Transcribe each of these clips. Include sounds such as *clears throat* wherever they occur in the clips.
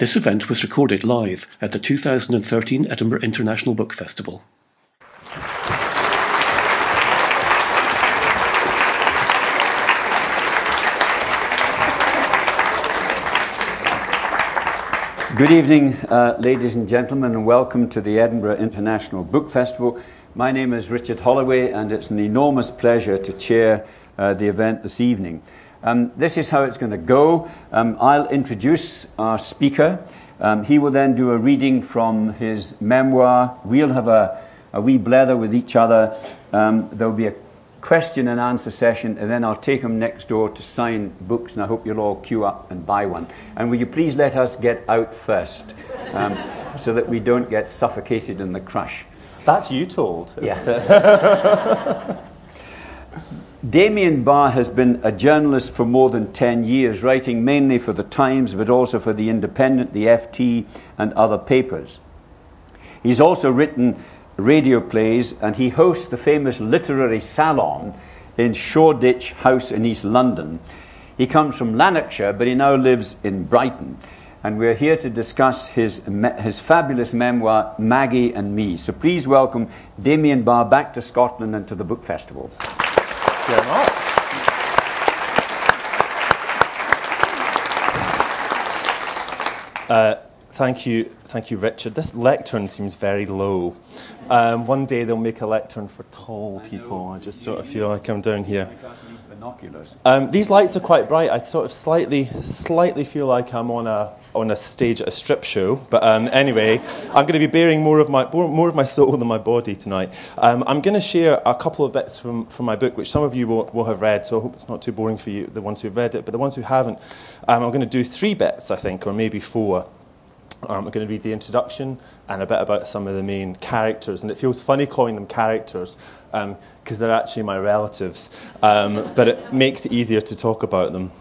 This event was recorded live at the 2013 Edinburgh International Book Festival. Good evening, uh, ladies and gentlemen, and welcome to the Edinburgh International Book Festival. My name is Richard Holloway, and it's an enormous pleasure to chair uh, the event this evening. Um, this is how it's going to go. Um, I'll introduce our speaker. Um, he will then do a reading from his memoir. We'll have a, a wee blether with each other. Um, there'll be a question and answer session, and then I'll take him next door to sign books, and I hope you'll all queue up and buy one. And will you please let us get out first, um, so that we don't get suffocated in the crush? That's you told. Yeah. *laughs* Damian Barr has been a journalist for more than 10 years, writing mainly for The Times, but also for The Independent, The FT, and other papers. He's also written radio plays, and he hosts the famous literary salon in Shoreditch House in East London. He comes from Lanarkshire, but he now lives in Brighton. And we're here to discuss his, his fabulous memoir, Maggie and Me. So please welcome Damian Barr back to Scotland and to the Book Festival. Thank you very much. Uh, thank you, thank you, Richard. This lectern seems very low. Um, one day they'll make a lectern for tall people. I, just sort of feel like I'm down here. Um, these lights are quite bright. I sort of slightly, slightly feel like I'm on a on a stage at a strip show. But um, anyway, I'm going to be bearing more of my more of my soul than my body tonight. Um, I'm going to share a couple of bits from, from my book, which some of you will, will have read. So I hope it's not too boring for you, the ones who've read it. But the ones who haven't, um, I'm going to do three bits, I think, or maybe four. Um, I'm going to read the introduction and a bit about some of the main characters. And it feels funny calling them characters because um, they're actually my relatives. Um, but it makes it easier to talk about them.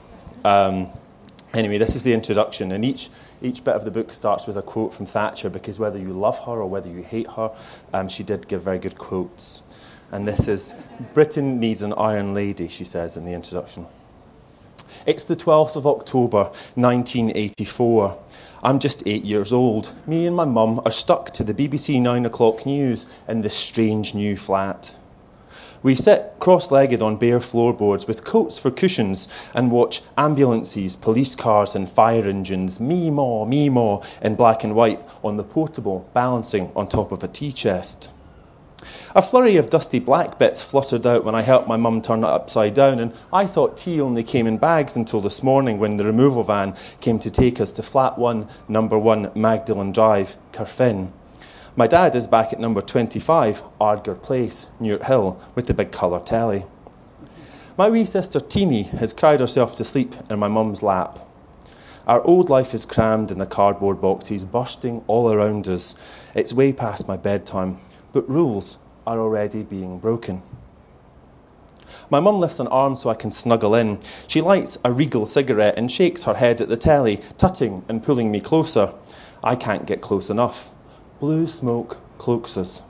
Anyway, this is the introduction. And each, each bit of the book starts with a quote from Thatcher because whether you love her or whether you hate her, um, she did give very good quotes. And this is Britain needs an iron lady, she says in the introduction. It's the 12th of October, 1984. I'm just eight years old. Me and my mum are stuck to the BBC 9 o'clock news in this strange new flat. We sit cross legged on bare floorboards with coats for cushions and watch ambulances, police cars, and fire engines, me maw, me maw, in black and white on the portable, balancing on top of a tea chest. A flurry of dusty black bits fluttered out when I helped my mum turn it upside down, and I thought tea only came in bags until this morning when the removal van came to take us to flat 1, number 1, Magdalen Drive, Carfin. My dad is back at number 25, Ardgour Place, Newarthill, with the big colour telly. My wee sister Teeny has cried herself to sleep in my mum's lap. Our old life is crammed in the cardboard boxes, bursting all around us. It's way past my bedtime, but rules are already being broken. My mum lifts an arm so I can snuggle in. She lights a regal cigarette and shakes her head at the telly, tutting and pulling me closer. I can't get close enough. Blue smoke cloaks us.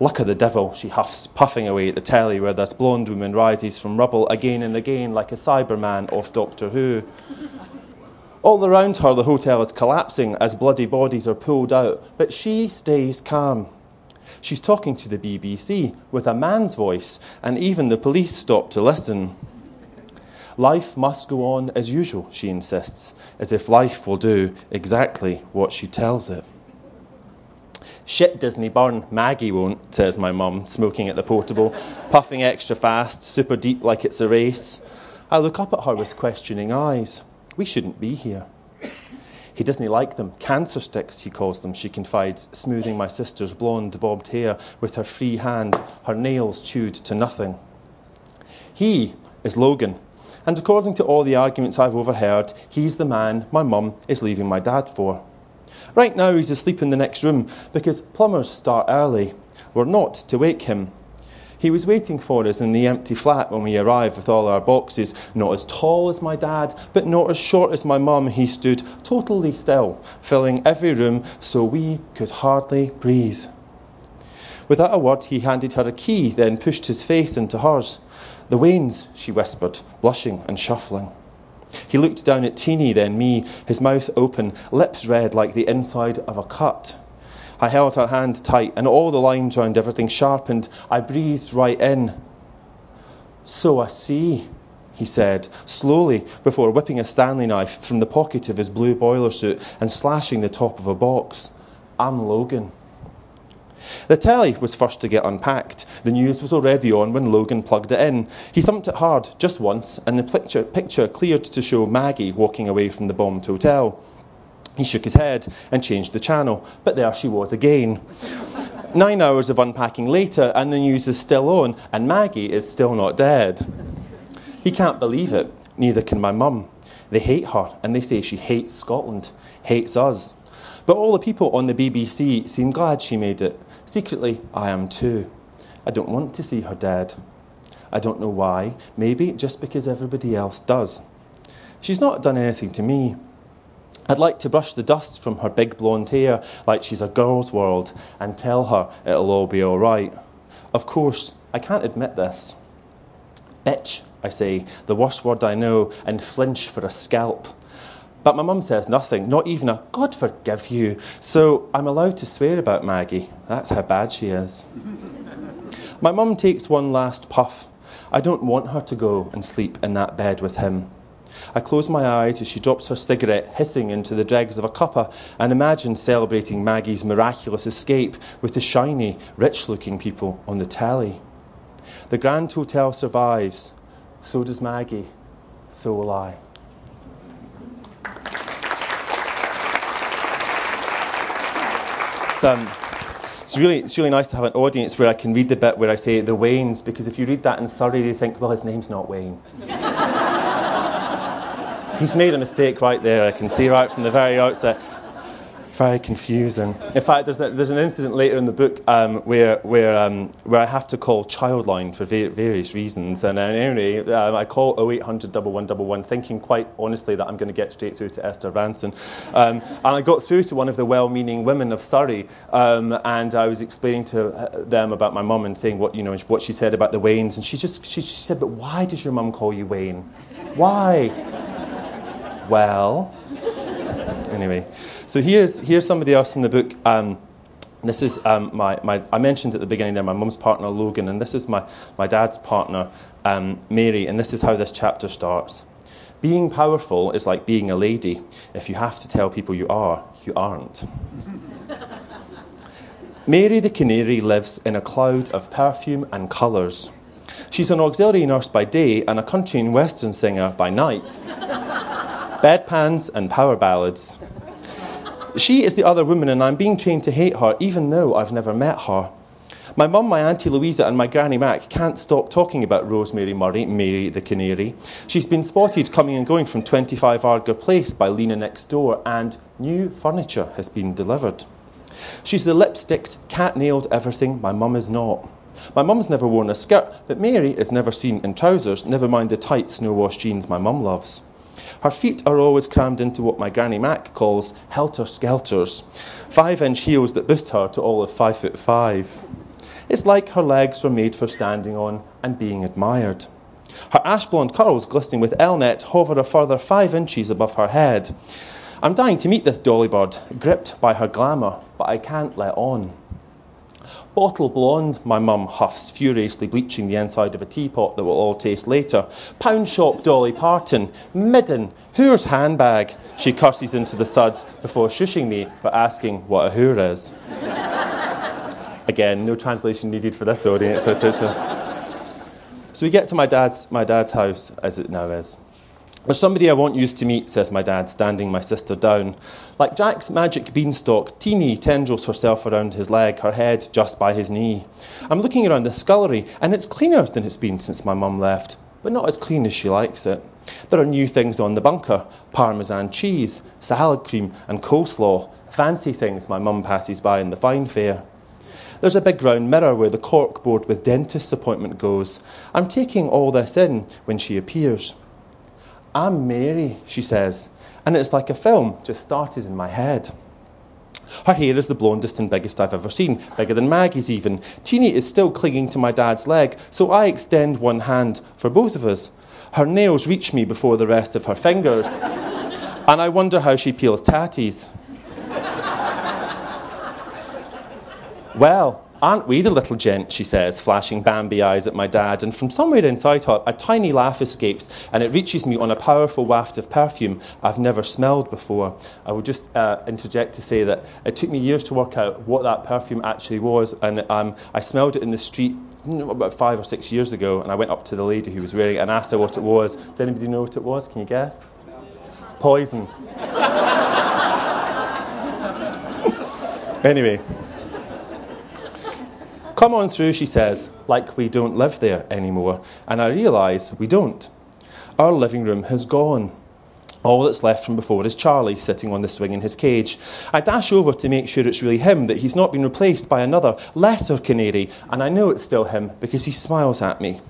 Luck of the devil, she huffs, puffing away at the telly where this blonde woman rises from rubble again and again like a Cyberman off Doctor Who. All around her, the hotel is collapsing as bloody bodies are pulled out, but she stays calm. She's talking to the BBC with a man's voice, and even the police stop to listen. Life must go on as usual, she insists, as if life will do exactly what she tells it. Shit, Disney burn, Maggie won't, says my mum, smoking at the portable, puffing extra fast, super deep like it's a race. I look up at her with questioning eyes. We shouldn't be here. He doesn't like them. Cancer sticks, he calls them, she confides, smoothing my sister's blonde bobbed hair with her free hand, her nails chewed to nothing. He is Logan, and according to all the arguments I've overheard, he's the man my mum is leaving my dad for. Right now, he's asleep in the next room because plumbers start early. We're not to wake him. He was waiting for us in the empty flat when we arrived with all our boxes. Not as tall as my dad, but not as short as my mum. He stood totally still, filling every room so we could hardly breathe. Without a word, he handed her a key, then pushed his face into hers. The Wains, she whispered, blushing and shuffling. He looked down at Teeny, then me, his mouth open, lips red like the inside of a cut. I held her hand tight, and all the lines round everything sharpened. I breathed right in. So I see, he said, slowly, before whipping a Stanley knife from the pocket of his blue boiler suit and slashing the top of a box. I'm Logan. The telly was first to get unpacked. The news was already on when Logan plugged it in. He thumped it hard, just once, and the picture, picture cleared to show Maggie walking away from the bombed hotel. He shook his head and changed the channel, but there she was again. Nine hours of unpacking later, and the news is still on, and Maggie is still not dead. He can't believe it, neither can my mum. They hate her, and they say she hates Scotland, hates us. But all the people on the BBC seem glad she made it. Secretly, I am too. I don't want to see her dead. I don't know why, maybe just because everybody else does. She's not done anything to me. I'd like to brush the dust from her big blonde hair like she's a girl's world and tell her it'll all be all right. Of course, I can't admit this. Bitch, I say, the worst word I know, and flinch for a scalp. But my mum says nothing, not even a God forgive you. So I'm allowed to swear about Maggie. That's how bad she is. *laughs* my mum takes one last puff. I don't want her to go and sleep in that bed with him. I close my eyes as she drops her cigarette hissing into the dregs of a cuppa and imagine celebrating Maggie's miraculous escape with the shiny, rich looking people on the telly. The Grand Hotel survives, so does Maggie. So will I. It's, um, it's, really, it's really nice to have an audience where I can read the bit where I say the Waynes, because if you read that in Surrey, they think, well, his name's not Wayne. *laughs* He's made a mistake right there, I can see right from the very outset very confusing. In fact, there's, there's an incident later in the book um, where, where, um, where I have to call Childline for va- various reasons. And anyway, um, I call 0800 1111 thinking quite honestly that I'm going to get straight through to Esther Rantzen. Um, and I got through to one of the well meaning women of Surrey, um, and I was explaining to uh, them about my mum and saying what, you know, what she said about the Waynes. And she just she, she said, But why does your mum call you Wayne? Why? *laughs* well, anyway. So here's, here's somebody else in the book. Um, this is um, my, my, I mentioned at the beginning there my mum's partner Logan, and this is my, my dad's partner um, Mary, and this is how this chapter starts. Being powerful is like being a lady. If you have to tell people you are, you aren't. *laughs* Mary the canary lives in a cloud of perfume and colours. She's an auxiliary nurse by day and a country and western singer by night. *laughs* Bedpans and power ballads. She is the other woman, and I'm being trained to hate her, even though I've never met her. My mum, my Auntie Louisa, and my Granny Mac can't stop talking about Rosemary Murray, Mary the Canary. She's been spotted coming and going from 25 Ardgour Place by Lena next door, and new furniture has been delivered. She's the lipsticked, cat nailed everything my mum is not. My mum's never worn a skirt, but Mary is never seen in trousers, never mind the tight snow washed jeans my mum loves. Her feet are always crammed into what my Granny Mac calls helter skelters, five inch heels that boost her to all of five foot five. It's like her legs were made for standing on and being admired. Her ash blonde curls, glistening with Elnet, hover a further five inches above her head. I'm dying to meet this dolly bird, gripped by her glamour, but I can't let on. Bottle blonde, my mum huffs, furiously bleaching the inside of a teapot that will all taste later. Pound shop Dolly Parton, midden, whore's handbag. She curses into the suds before shushing me for asking what a hoor is. Again, no translation needed for this audience. So we get to my dad's, my dad's house, as it now is. There's somebody I want you to meet, says my dad, standing my sister down. Like Jack's magic beanstalk, Teeny tendrils herself around his leg, her head just by his knee. I'm looking around the scullery, and it's cleaner than it's been since my mum left, but not as clean as she likes it. There are new things on the bunker parmesan cheese, salad cream, and coleslaw, fancy things my mum passes by in the fine fare. There's a big round mirror where the cork board with dentist's appointment goes. I'm taking all this in when she appears. I'm Mary, she says, and it's like a film just started in my head. Her hair is the blondest and biggest I've ever seen, bigger than Maggie's even. Teeny is still clinging to my dad's leg, so I extend one hand for both of us. Her nails reach me before the rest of her fingers. *laughs* and I wonder how she peels tatties. *laughs* well, Aren't we the little gent, she says, flashing Bambi eyes at my dad, and from somewhere inside her, a tiny laugh escapes, and it reaches me on a powerful waft of perfume I've never smelled before. I would just uh, interject to say that it took me years to work out what that perfume actually was, and um, I smelled it in the street about five or six years ago, and I went up to the lady who was wearing it and asked her what it was. Does anybody know what it was? Can you guess? Poison. *laughs* anyway. Come on through, she says, like we don't live there anymore. And I realise we don't. Our living room has gone. All that's left from before is Charlie sitting on the swing in his cage. I dash over to make sure it's really him, that he's not been replaced by another, lesser canary, and I know it's still him because he smiles at me.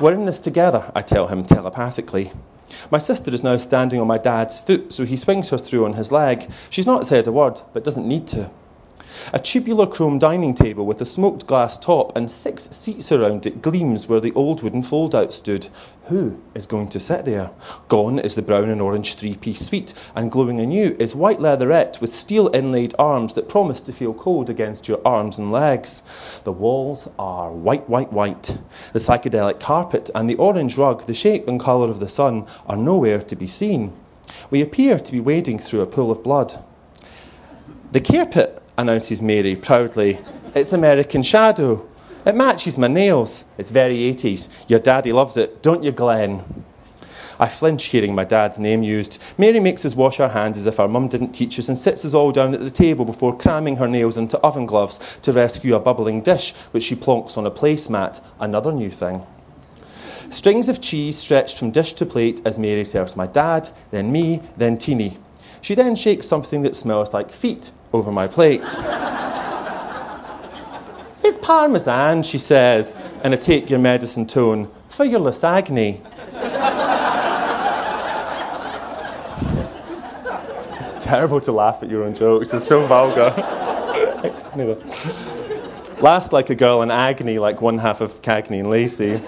We're in this together, I tell him telepathically. My sister is now standing on my dad's foot, so he swings her through on his leg. She's not said a word, but doesn't need to. A tubular chrome dining table with a smoked glass top and six seats around it gleams where the old wooden fold out stood. Who is going to sit there? Gone is the brown and orange three piece suite, and glowing anew is white leatherette with steel inlaid arms that promise to feel cold against your arms and legs. The walls are white, white, white. The psychedelic carpet and the orange rug, the shape and colour of the sun, are nowhere to be seen. We appear to be wading through a pool of blood. The carpet announces Mary proudly. It's American Shadow. It matches my nails. It's very 80s. Your daddy loves it, don't you, Glenn? I flinch hearing my dad's name used. Mary makes us wash our hands as if our mum didn't teach us and sits us all down at the table before cramming her nails into oven gloves to rescue a bubbling dish, which she plonks on a placemat, another new thing. Strings of cheese stretched from dish to plate as Mary serves my dad, then me, then Teeny. She then shakes something that smells like feet over my plate. it's parmesan, she says, in a take your medicine tone, for your lasagne. Terrible to laugh at your own jokes, it's so vulgar. it's funny though. Last like a girl in agony, like one half of Cagney and Lacey.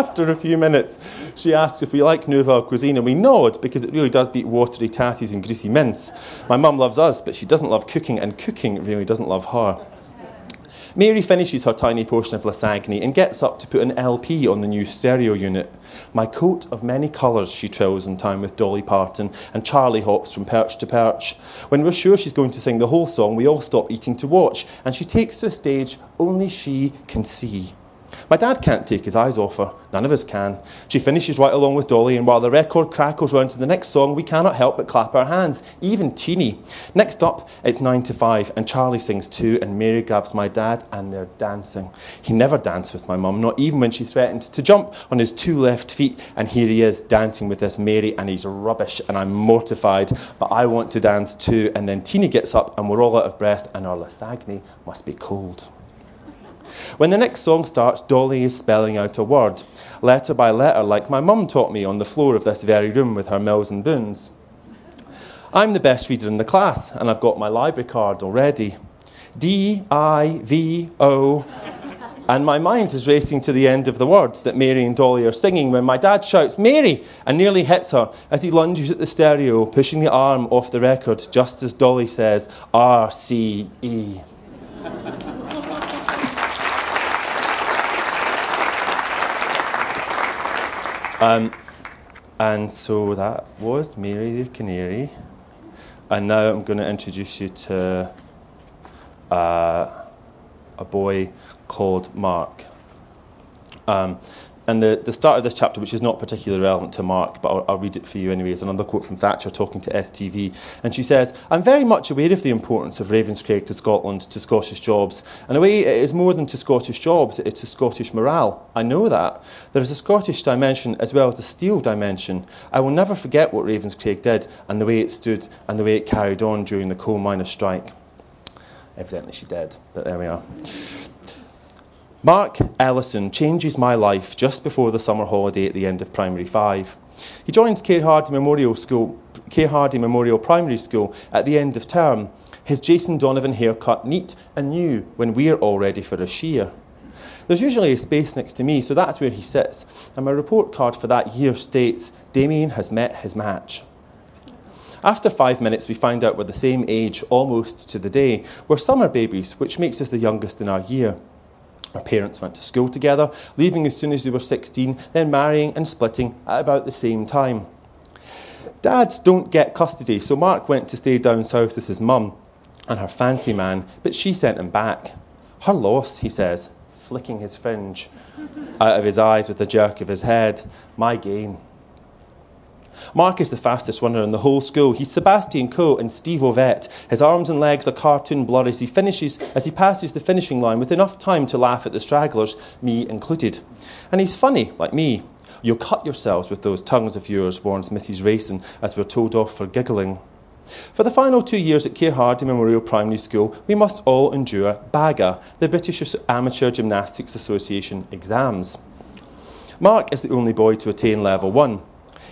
After a few minutes, she asks if we like Nouvelle cuisine, and we nod because it really does beat watery tatties and greasy mince. My mum loves us, but she doesn't love cooking, and cooking really doesn't love her. Mary finishes her tiny portion of lasagna and gets up to put an LP on the new stereo unit. My coat of many colours, she trills in time with Dolly Parton, and Charlie hops from perch to perch. When we're sure she's going to sing the whole song, we all stop eating to watch, and she takes to a stage only she can see. My dad can't take his eyes off her. None of us can. She finishes right along with Dolly, and while the record crackles round to the next song, we cannot help but clap our hands, even Teeny. Next up, it's nine to five, and Charlie sings too, and Mary grabs my dad, and they're dancing. He never danced with my mum, not even when she threatened to jump on his two left feet, and here he is dancing with this Mary, and he's rubbish, and I'm mortified, but I want to dance too. And then Teeny gets up, and we're all out of breath, and our lasagna must be cold. When the next song starts, Dolly is spelling out a word, letter by letter, like my mum taught me on the floor of this very room with her Mills and Boons. I'm the best reader in the class, and I've got my library card already. D I V O. And my mind is racing to the end of the word that Mary and Dolly are singing when my dad shouts, Mary! and nearly hits her as he lunges at the stereo, pushing the arm off the record just as Dolly says, R C E. Um, and so that was Mary the Canary. And now I'm going to introduce you to uh, a boy called Mark. Um, and the, the start of this chapter, which is not particularly relevant to Mark, but I'll, I'll read it for you anyway, is another quote from Thatcher talking to STV. And she says, I'm very much aware of the importance of Ravenscraig to Scotland, to Scottish jobs. In a way, it is more than to Scottish jobs, it's to Scottish morale. I know that. There is a Scottish dimension as well as a steel dimension. I will never forget what Ravenscraig did and the way it stood and the way it carried on during the coal miners' strike. Evidently, she did, but there we are. Mark Ellison changes my life just before the summer holiday at the end of primary five. He joins Keir Hardie Memorial School, Keir Hardie Memorial Primary School at the end of term. His Jason Donovan haircut neat and new when we're all ready for a shear. There's usually a space next to me, so that's where he sits, and my report card for that year states Damian has met his match. After five minutes, we find out we're the same age, almost to the day. We're summer babies, which makes us the youngest in our year. Our parents went to school together, leaving as soon as they were 16, then marrying and splitting at about the same time. Dads don't get custody, so Mark went to stay down south with his mum and her fancy man, but she sent him back. Her loss, he says, flicking his fringe out of his eyes with a jerk of his head. My gain. Mark is the fastest runner in the whole school. He's Sebastian Coe and Steve Ovett. His arms and legs are cartoon blur as he finishes as he passes the finishing line with enough time to laugh at the stragglers, me included. And he's funny, like me. You'll cut yourselves with those tongues of yours, warns Mrs. Rayson, as we're told off for giggling. For the final two years at Keir Hardie Memorial Primary School, we must all endure BAGA, the British Amateur Gymnastics Association exams. Mark is the only boy to attain level one.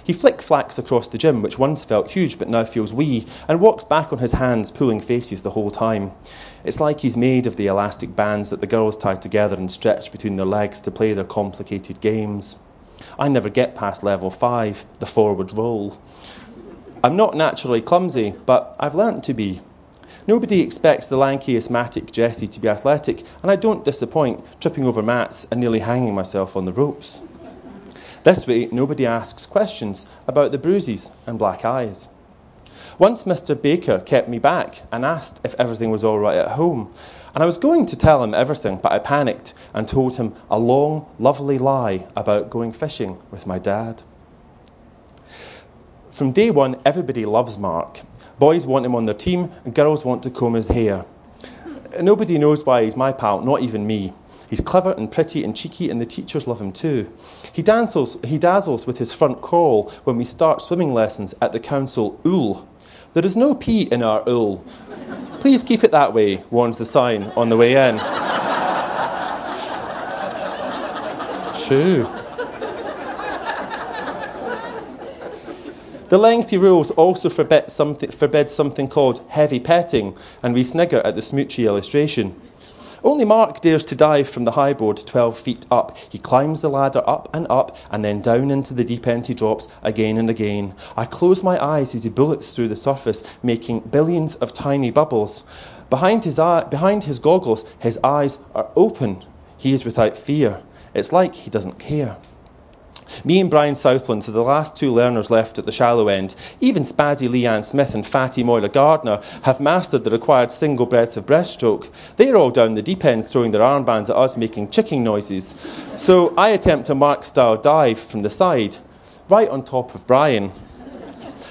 He flick flacks across the gym, which once felt huge but now feels wee, and walks back on his hands, pulling faces the whole time. It's like he's made of the elastic bands that the girls tie together and stretch between their legs to play their complicated games. I never get past level five, the forward roll. I'm not naturally clumsy, but I've learnt to be. Nobody expects the lanky, asthmatic Jessie to be athletic, and I don't disappoint, tripping over mats and nearly hanging myself on the ropes. This way, nobody asks questions about the bruises and black eyes. Once Mr. Baker kept me back and asked if everything was all right at home. And I was going to tell him everything, but I panicked and told him a long, lovely lie about going fishing with my dad. From day one, everybody loves Mark. Boys want him on their team, and girls want to comb his hair. Nobody knows why he's my pal, not even me. He's clever and pretty and cheeky, and the teachers love him too. He, dancels, he dazzles with his front crawl when we start swimming lessons at the council ool. There is no P in our ool. Please keep it that way, warns the sign on the way in. it's true. The lengthy rules also forbid something, forbid something called heavy petting, and we snigger at the smoochy illustration. Only Mark dares to dive from the high board 12 feet up. He climbs the ladder up and up, and then down into the deep end he drops again and again. I close my eyes as he bullets through the surface, making billions of tiny bubbles. Behind his, eye, behind his goggles, his eyes are open. He is without fear. It's like he doesn't care. Me and Brian Southland are the last two learners left at the shallow end. Even Spazzy Leanne Smith and Fatty Moira Gardner have mastered the required single breath of breaststroke. They're all down the deep end throwing their armbands at us, making chicking noises. So I attempt a Mark style dive from the side, right on top of Brian.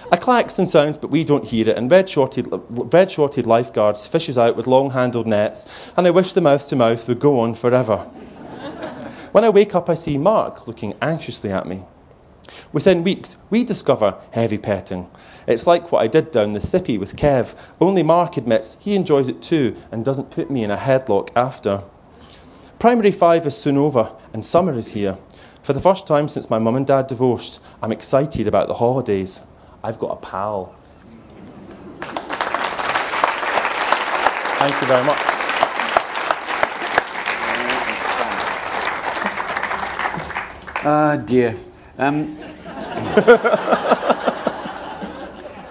A klaxon sounds, but we don't hear it, and red shorted, red shorted lifeguards fishes out with long handled nets, and I wish the mouth to mouth would go on forever. When I wake up, I see Mark looking anxiously at me. Within weeks, we discover heavy petting. It's like what I did down the sippy with Kev, only Mark admits he enjoys it too and doesn't put me in a headlock after. Primary five is soon over, and summer is here. For the first time since my mum and dad divorced, I'm excited about the holidays. I've got a pal. Thank you very much. Ah, dear. Um,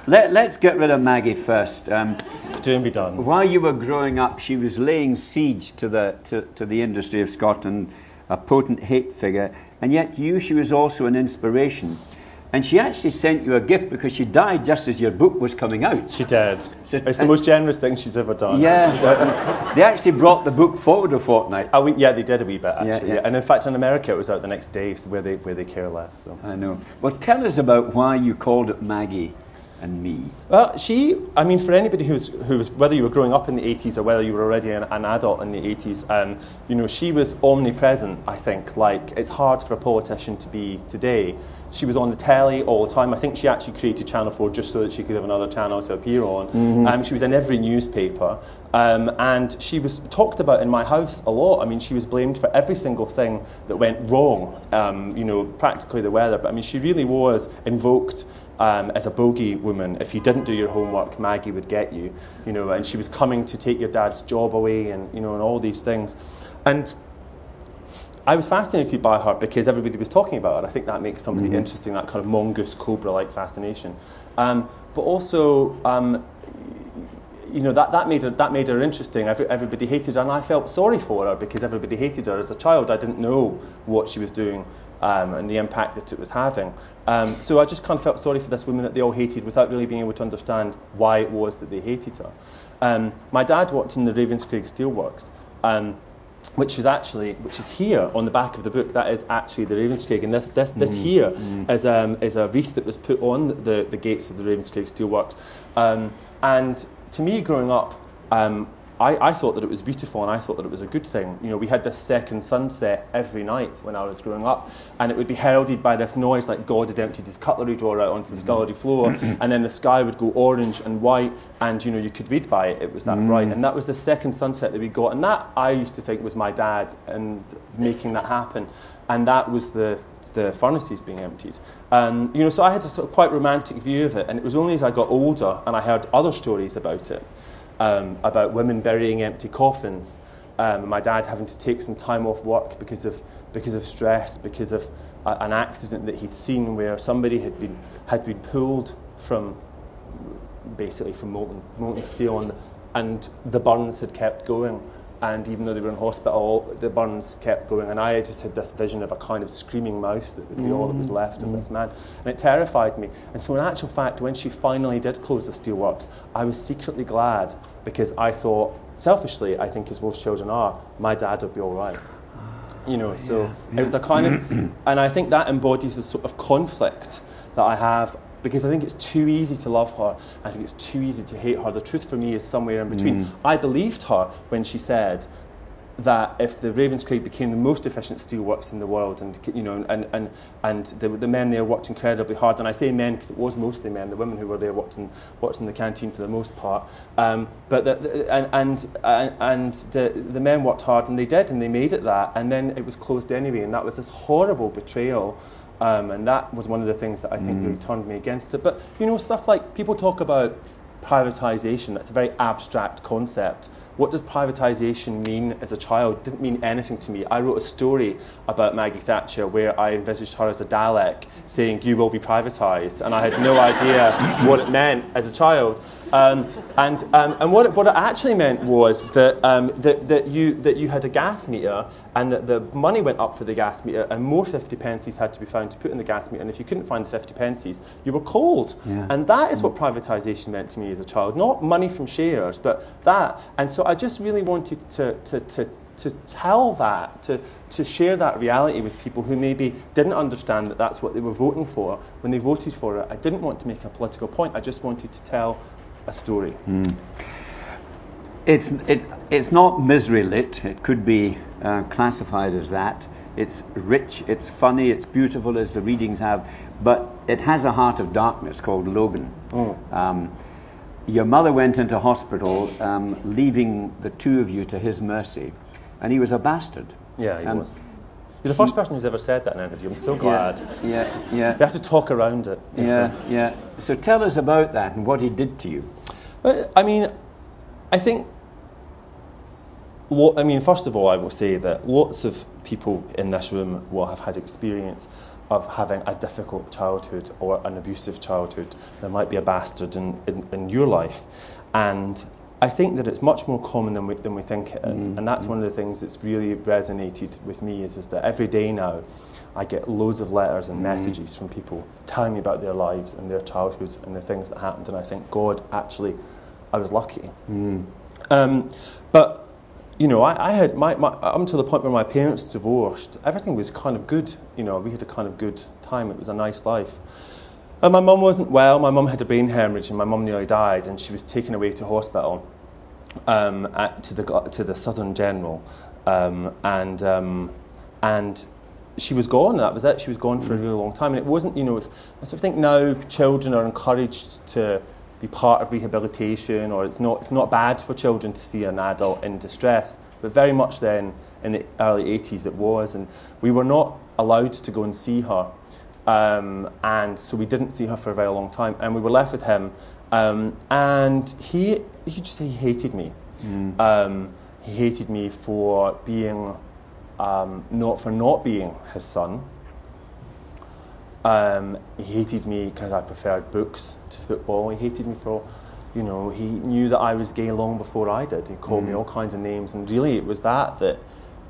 let, us get rid of Maggie first. Um, be done. While you were growing up, she was laying siege to the, to, to the industry of Scotland, a potent hate figure, and yet you, she was also an inspiration. And she actually sent you a gift because she died just as your book was coming out. She did. So, it's the most generous thing she's ever done. Yeah. they actually brought the book forward a fortnight. Oh, we, yeah, they did a wee bit, actually. Yeah, yeah. And in fact, in America, it was out the next day, where, they, where they care less. So. I know. Well, tell us about why you called it Maggie and me? Well, she, I mean, for anybody who's, who's whether you were growing up in the 80s or whether you were already an, an adult in the 80s, um, you know, she was omnipresent, I think. Like, it's hard for a politician to be today. She was on the telly all the time. I think she actually created Channel 4 just so that she could have another channel to appear on. Mm-hmm. Um, she was in every newspaper. Um, and she was talked about in my house a lot. I mean, she was blamed for every single thing that went wrong, um, you know, practically the weather. But I mean, she really was invoked um, as a bogey woman. If you didn't do your homework, Maggie would get you, you know, and she was coming to take your dad's job away and, you know, and all these things. And I was fascinated by her because everybody was talking about her. I think that makes somebody Mm-hmm. interesting, that kind of mongoose cobra like fascination. Um, but also, um, you know, that, that, made her, that made her interesting. Every, everybody hated her, and I felt sorry for her because everybody hated her. As a child, I didn't know what she was doing um, and the impact that it was having. Um, so I just kind of felt sorry for this woman that they all hated without really being able to understand why it was that they hated her. Um, my dad worked in the Ravenscraig Steelworks. Um, which is actually which is here on the back of the book. That is actually the Ravenscraig, and this this, this here is um, is a wreath that was put on the, the gates of the Ravenscraig Steelworks. Um, and to me, growing up, um, I, I thought that it was beautiful, and I thought that it was a good thing. You know, we had this second sunset every night when I was growing up, and it would be heralded by this noise like God had emptied his cutlery drawer out onto the scullery floor, *clears throat* and then the sky would go orange and white, and you know you could read by it. It was that bright, and that was the second sunset that we got, and that I used to think was my dad and making that happen, and that was the the furnaces being emptied. Um, you know, so I had a sort of quite romantic view of it, and it was only as I got older and I heard other stories about it, um, about women burying empty coffins, um, my dad having to take some time off work because of because of stress, because of a, an accident that he'd seen where somebody had been had been pulled from basically from molten, molten steel, and, and the burns had kept going. And even though they were in hospital, the burns kept going. And I just had this vision of a kind of screaming mouth that would be all that was mm. left of this mm. man. And it terrified me. And so, in actual fact, when she finally did close the steelworks, I was secretly glad because I thought, selfishly, I think as most children are, my dad would be all right. Ah, you know, so it was a kind of, *clears throat* and I think that embodies the sort of conflict that I have because I think it's too easy to love her. I think it's too easy to hate her. The truth for me is somewhere in between. I believed her when she said that if the Ravenscraig became the most efficient steelworks in the world, and you know, and and and the, the men there worked incredibly hard, and I say men because it was mostly men. The women who were there worked in worked in the canteen for the most part, um, but the, and and and the the men worked hard, and they did, and they made it that, and then it was closed anyway, and that was this horrible betrayal. Um, and that was one of the things that I think really turned me against it. But you know, stuff like people talk about privatization. That's a very abstract concept. What does privatization mean as a child? Didn't mean anything to me. I wrote a story about Maggie Thatcher where I envisaged her as a Dalek saying, You will be privatized. And I had no idea what it meant as a child. Um, and um, and what, it, what it actually meant was that, um, that, that, you, that you had a gas meter and that the money went up for the gas meter and more 50 pences had to be found to put in the gas meter. And if you couldn't find the 50 pences, you were cold. Yeah. And that is what privatisation meant to me as a child. Not money from shares, but that. And so I just really wanted to, to, to, to tell that, to, to share that reality with people who maybe didn't understand that that's what they were voting for when they voted for it. I didn't want to make a political point, I just wanted to tell a story. It's, it, it's not misery lit. It could be uh, classified as that. It's rich, it's funny, it's beautiful as the readings have, but it has a heart of darkness called Logan. Um, your mother went into hospital, um, leaving the two of you to his mercy, and he was a bastard. Yeah, he Um, was. You're the first person who's ever said that in an interview. I'm so glad. Yeah, yeah, You have to talk around it. yeah, yeah. So tell us about that and what he did to you. I mean, I think. I mean, first of all, I will say that lots of people in this room will have had experience of having a difficult childhood or an abusive childhood. There might be a bastard in, in, in your life. And I think that it's much more common than we, than we think it is. Mm-hmm. And that's one of the things that's really resonated with me is, is that every day now I get loads of letters and messages from people telling me about their lives and their childhoods and the things that happened. And I think, God, actually, I was lucky. Um, but you know, I, I had my, my up until the point where my parents divorced, everything was kind of good. You know, we had a kind of good time. It was a nice life. And my mum wasn't well. My mum had a brain hemorrhage, and my mum nearly died. And she was taken away to hospital um, at, to the to the Southern General, um, and um, and she was gone. That was it. She was gone for a really long time. And it wasn't, you know, it's, I sort of think now children are encouraged to be part of rehabilitation, or it's not, it's not bad for children to see an adult in distress. But very much then, in the early 80s, it was. And we were not allowed to go and see her. Um, and so we didn't see her for a very long time. And we were left with him. Um, and he, he just he hated me. Um, he hated me for being um, not for not being his son. Um, he hated me because I preferred books to football. He hated me for, you know, he knew that I was gay long before I did. He called mm. me all kinds of names, and really it was that that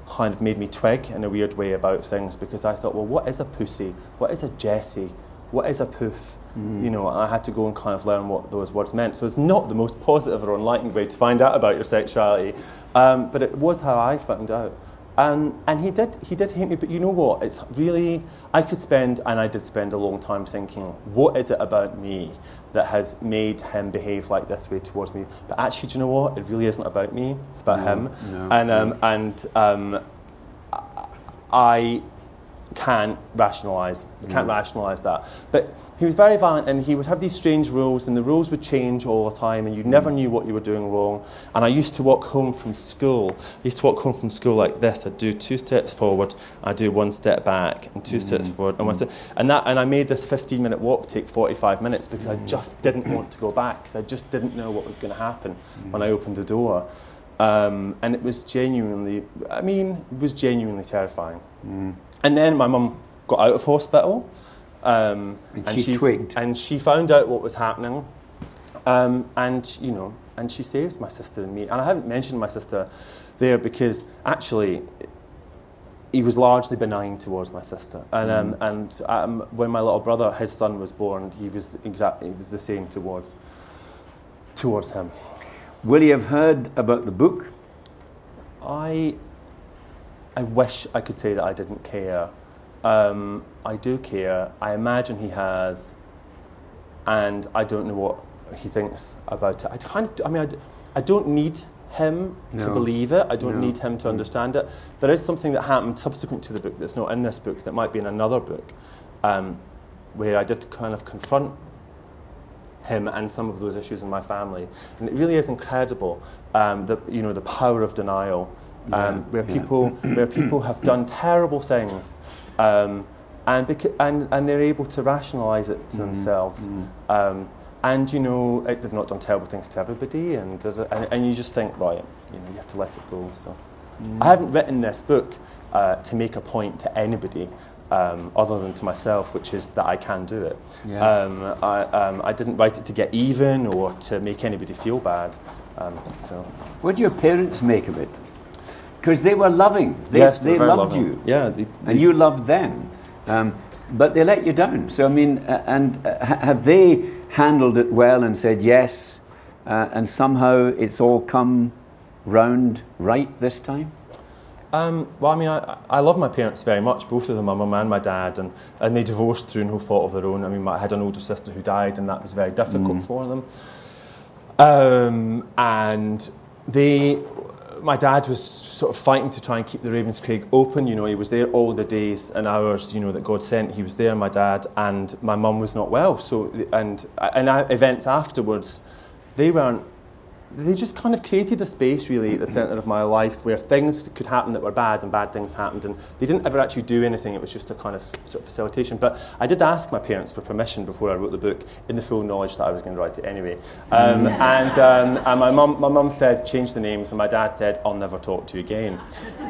kind of made me twig in a weird way about things because I thought, well, what is a pussy? What is a Jessie? What is a poof? Mm. You know, and I had to go and kind of learn what those words meant. So it's not the most *laughs* positive or enlightening way to find out about your sexuality, um, but it was how I found out. Um, and he did, he did hate me, but you know what? It's really, I could spend, and I did spend a long time thinking, what is it about me that has made him behave like this way towards me? But actually, do you know what? It really isn't about me, it's about no, him. No, and um, no. and um, I can't rationalise can't mm. rationalise that. But he was very violent and he would have these strange rules and the rules would change all the time and you never knew what you were doing wrong. And I used to walk home from school. I used to walk home from school like this. I'd do two steps forward, I'd do one step back and two mm. steps forward and one step. And that and I made this 15 minute walk take 45 minutes because I just didn't want to go back because I just didn't know what was going to happen mm. when I opened the door. Um, and it was genuinely, I mean, it was genuinely terrifying. And then my mum got out of hospital. Um, and, and, she twigged. and she found out what was happening. Um, and, you know, and she saved my sister and me. And I haven't mentioned my sister there because actually he was largely benign towards my sister. And, um, mm. and um, when my little brother, his son, was born, he was exactly he was the same towards, towards him. Will you have heard about the book? I I wish I could say that I didn't care. Um, I do care. I imagine he has, and I don't know what he thinks about it. I kind of, I mean, I, I don't need him no. to believe it. I don't no. need him to understand it. There is something that happened subsequent to the book that's not in this book that might be in another book, um, where I did kind of confront him and some of those issues in my family, and it really is incredible. Um, the you know the power of denial um, where people where people have done terrible things, um, and, beca- and and they're able to rationalise it to mm themselves. mm Um, and you know they've not done terrible things to everybody, and, and and you just think right, you know you have to let it go. So mm. I haven't written this book uh, to make a point to anybody. Um, other than to myself, which is that I can do it. Yeah. Um, I, um, I didn't write it to get even or to make anybody feel bad. Um, so, what do your parents make of it? Because they were loving. They, yes, they loved loving. you. Yeah, they, they, and you loved them. Um, but they let you down. So I mean, uh, and uh, have they handled it well and said yes, uh, and somehow it's all come round right this time? Um, well, I mean, I, I love my parents very much, both of them, my mum and my dad, and, and they divorced through no fault of their own. I mean, I had an older sister who died, and that was very difficult mm. for them. Um, and they my dad was sort of fighting to try and keep the Ravenscraig open. You know, he was there all the days and hours, you know, that God sent. He was there, my dad, and my mum was not well. So, and, and uh, events afterwards, they weren't they just kind of created a space really at the centre of my life where things could happen that were bad and bad things happened and they didn't ever actually do anything. It was just a kind of sort of facilitation. But I did ask my parents for permission before I wrote the book in the full knowledge that I was going to write it anyway. Um, *laughs* and, um, and my mum my mum said change the names and my dad said I'll never talk to you again.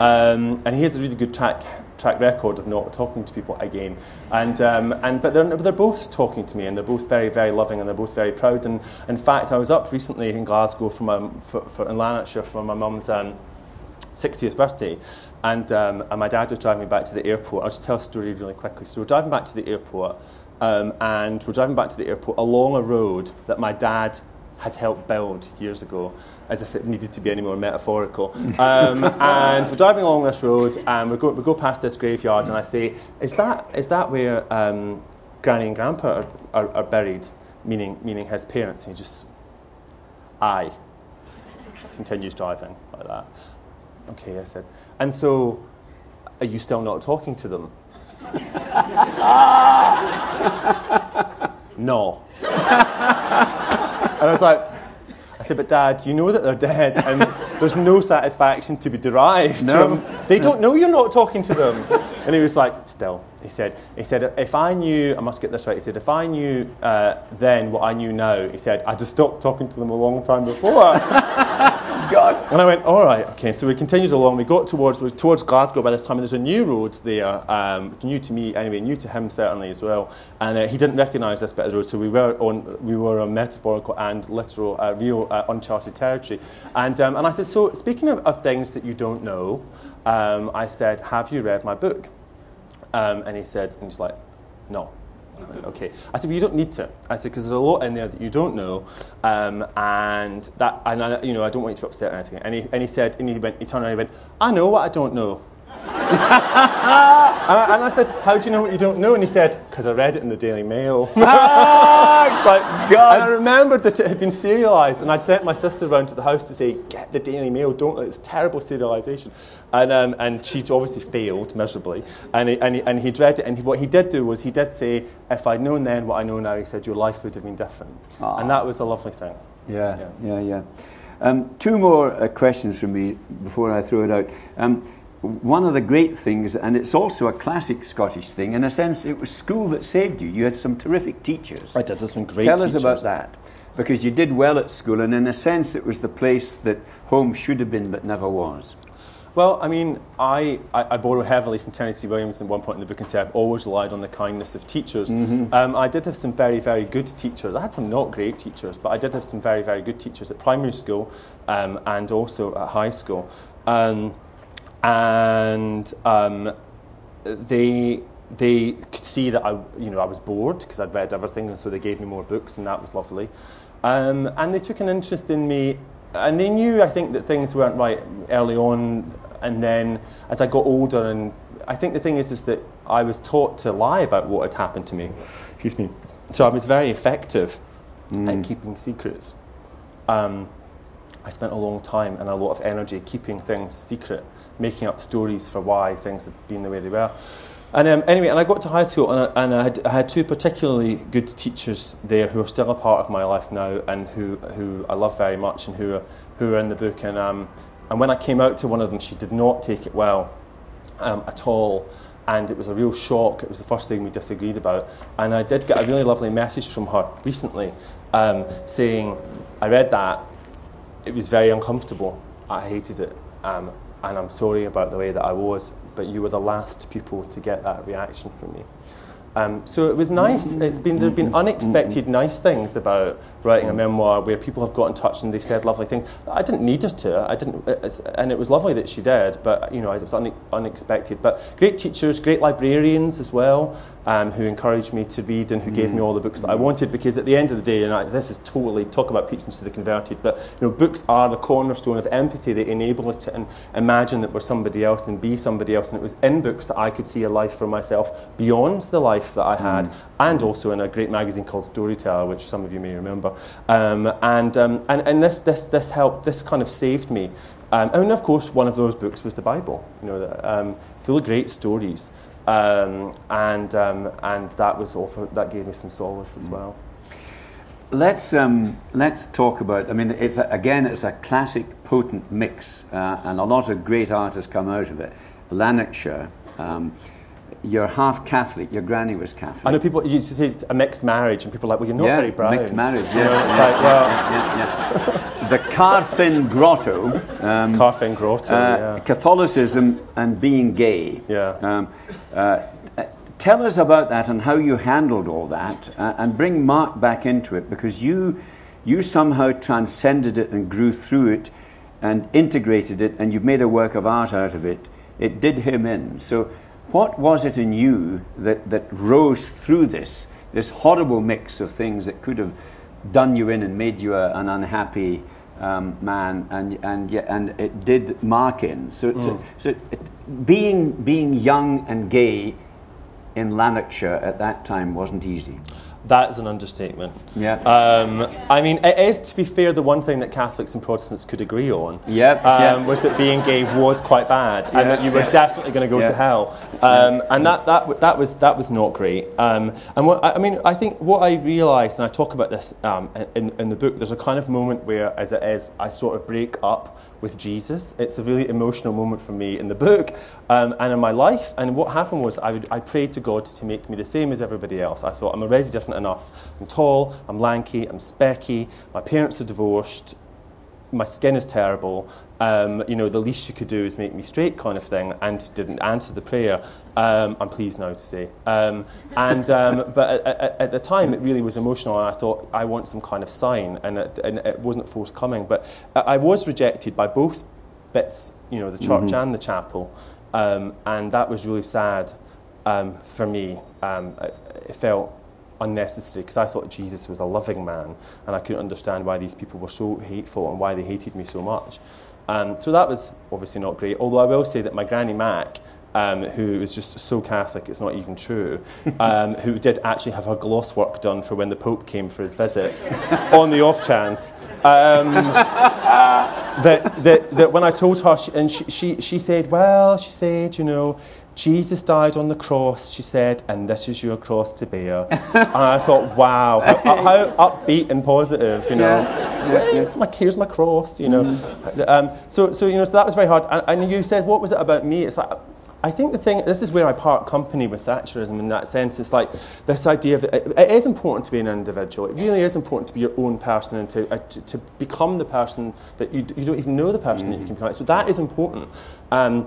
Um, and he has a really good track track record of not talking to people again. And, um, and, but they're, they're both talking to me and they're both very, very loving and they're both very proud. And in fact, I was up recently in Glasgow for my, for, for, in Lanarkshire for my mum's um, 60th birthday. And, um, and my dad was driving me back to the airport. I'll just tell a story really quickly. So we're driving back to the airport um, and we're driving back to the airport along a road that my dad had helped build years ago, as if it needed to be any more metaphorical. Um, *laughs* and we're driving along this road, and we go, we go past this graveyard, and I say, "Is that is that where um, Granny and Grandpa are, are, are, buried?" Meaning meaning his parents. And he just, aye, continues driving like that. Okay, I said. And so, are you still not talking to them? *laughs* no. *laughs* And I was like, I said, but Dad, you know that they're dead, and there's no satisfaction to be derived no. from. They don't know you're not talking to them. And he was like, still. He said, he said, if I knew, I must get this right. He said, if I knew uh, then what I knew now, he said, I'd have stopped talking to them a long time before. *laughs* God. And I went, all right, okay. So we continued along. We got towards we towards Glasgow by this time, and there's a new road there, um, new to me anyway, new to him certainly as well. And uh, he didn't recognise this bit of the road, so we were on we were on metaphorical and literal, uh, real uh, uncharted territory. And um, and I said, so speaking of, of things that you don't know, um, I said, have you read my book? Um, and he said, and he's like, no. Okay. I said, well, you don't need to. I said, because there's a lot in there that you don't know, um, and that, and I, you know, I don't want you to be upset or anything. And he, and he said, and he went, he turned around and he went, I know what I don't know. *laughs* and, I, and, I, said, How do you know what you don't know? And he said, Because I read it in the Daily Mail. *laughs* ah, like, God. And I remembered that it had been serialised, and I'd sent my sister around to the house to say, Get the Daily Mail, don't, it's terrible serialisation. And, um, and she obviously failed miserably. And, he, and, he, and he'd read it, and he, what he did do was he did say, If I'd known then what I know now, he said, Your life would have been different. Ah. And that was a lovely thing. Yeah, yeah, yeah. yeah. Um, two more uh, questions from me before I throw it out. Um, one of the great things, and it's also a classic Scottish thing, in a sense, it was school that saved you. You had some terrific teachers. I did, there's some great Tell teachers. us about that. Because you did well at school, and in a sense, it was the place that home should have been but never was. Well, I mean, I, I, I, borrow heavily from Tennessee Williams at one point in the book and say I've always relied on the kindness of teachers. Mm-hmm. Um, I did have some very, very good teachers. I had some not great teachers, but I did have some very, very good teachers at primary school um, and also at high school. Um, and um, they they could see that I you know I was bored because I'd read everything, and so they gave me more books, and that was lovely. Um, and they took an interest in me, and they knew I think that things weren't right early on, and then as I got older, and I think the thing is is that I was taught to lie about what had happened to me. Excuse me. So I was very effective mm. at keeping secrets. Um, I spent a long time and a lot of energy keeping things secret making up stories for why things had been the way they were. And um, anyway, and I got to high school, and, I, and I, had, I, had, two particularly good teachers there who are still a part of my life now, and who, who I love very much, and who are, who are in the book. And, um, and when I came out to one of them, she did not take it well um, at all, and it was a real shock. It was the first thing we disagreed about. And I did get a really lovely message from her recently um, saying, I read that, it was very uncomfortable, I hated it. And I'm sorry about the way that I was, but you were the last people to get that reaction from me. Um, so it was nice. It's been there have been unexpected nice things about writing a memoir where people have got in touch and they've said lovely things. I didn't need her to. I didn't, and it was lovely that she did. But you know, it was une- unexpected. But great teachers, great librarians as well um, who encouraged me to read and who gave me mm. all the books that I wanted. Because at the end of the day, and I, this is totally talk about preaching to the converted, but you know, books are the cornerstone of empathy. They enable us to imagine that we're somebody else and be somebody else. And it was in books that I could see a life for myself beyond the life that I had, mm. And also in a great magazine called Storyteller, which some of you may remember. Um, and, um, and and this this this helped. This kind of saved me. Um, and of course, one of those books was the Bible. You know, um, full of great stories. Um, and, um, and that, was offer, that gave me some solace as well. Let's, um, let's talk about, I mean, it's a, again, it's a classic potent mix, uh, and a lot of great artists come out of it. Lanarkshire, um, you're half Catholic. Your granny was Catholic. I know people used to say it's a mixed marriage, and people are like, "Well, you're not yeah, very brown." Mixed marriage. Yeah. You know, it's yeah, like, well, yeah, the Carfin Grotto. Um, Carfin Grotto. Uh, Catholicism and being gay. Yeah. Um, uh, tell us about that and how you handled all that, uh, and bring Mark back into it because you you somehow transcended it and grew through it and integrated it, and you've made a work of art out of it. It did him in. So what was it in you that, that rose through this, this horrible mix of things that could have done you in and made you a, an unhappy um, man, and, and, and it did mark in? So, mm. so, so it, being, being young and gay in Lanarkshire at that time wasn't easy. That's an understatement. Yeah. Um, I mean, it is, to be fair, the one thing that Catholics and Protestants could agree on yep, um, yep. was that being gay was quite bad and that you were definitely going to go to hell. Um, and that, that, that, was, that was not great. Um, and what, I mean, I think what I realised, and I talk about this um, in, in the book, there's a kind of moment where, as it is, I sort of break up with Jesus. It's a really emotional moment for me in the book um, and in my life. And what happened was I, would, I prayed to God to make me the same as everybody else. I thought, I'm already different enough. I'm tall, I'm lanky, I'm specky, my parents are divorced. my skin is terrible. Um, you know, the least you could do is make me straight, kind of thing, and didn't answer the prayer. Um, I'm pleased now to say. Um, and um, *laughs* but at, at, the time, it really was emotional, and I thought I want some kind of sign, and it, and it wasn't forthcoming. But I was rejected by both bits, you know, the church mm-hmm. and the chapel, um, and that was really sad um, for me. it felt unnecessary because I thought Jesus was a loving man and I couldn't understand why these people were so hateful and why they hated me so much. Um, so that was obviously not great. Although I will say that my granny Mac, um, who is just so Catholic, it's not even true, um, who did actually have her gloss work done for when the Pope came for his visit, *laughs* on the off chance. Um, that, that, that when I told her, she, and she, she, she said, well, she said, you know, Jesus died on the cross, she said, and this is your cross to bear. and I thought, wow, how, how, upbeat and positive, you know. Yeah. Yeah, My, here's my cross, you know. Mm-hmm. Um, so, so, you know, so that was very hard. And, and, you said, what was it about me? It's like, I think the thing, this is where I part company with Thatcherism in that sense. It's like this idea of, it, it is important to be an individual. It really is important to be your own person and to, uh, to, to, become the person that you, you don't even know the person mm-hmm. that you can become. So that is important. Um,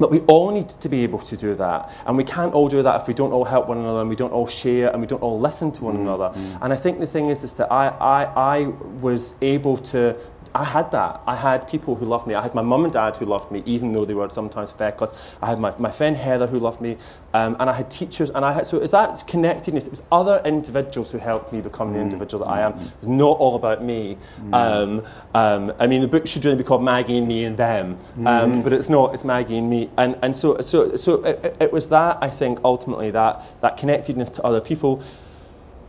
but we all need to be able to do that. And we can't all do that if we don't all help one another and we don't all share and we don't all listen to one mm, another. Mm. And I think the thing is, is that I, I, I was able to I had that. I had people who loved me. I had my mum and dad who loved me, even though they were sometimes feckless. I had my, my friend Heather who loved me, um, and I had teachers. And I had so it was that connectedness. It was other individuals who helped me become the mm. individual that I am. It's not all about me. Mm. Um, um, I mean, the book should really be called Maggie and Me and Them, um, mm. but it's not. It's Maggie and me. And and so so so it, it was that I think ultimately that that connectedness to other people,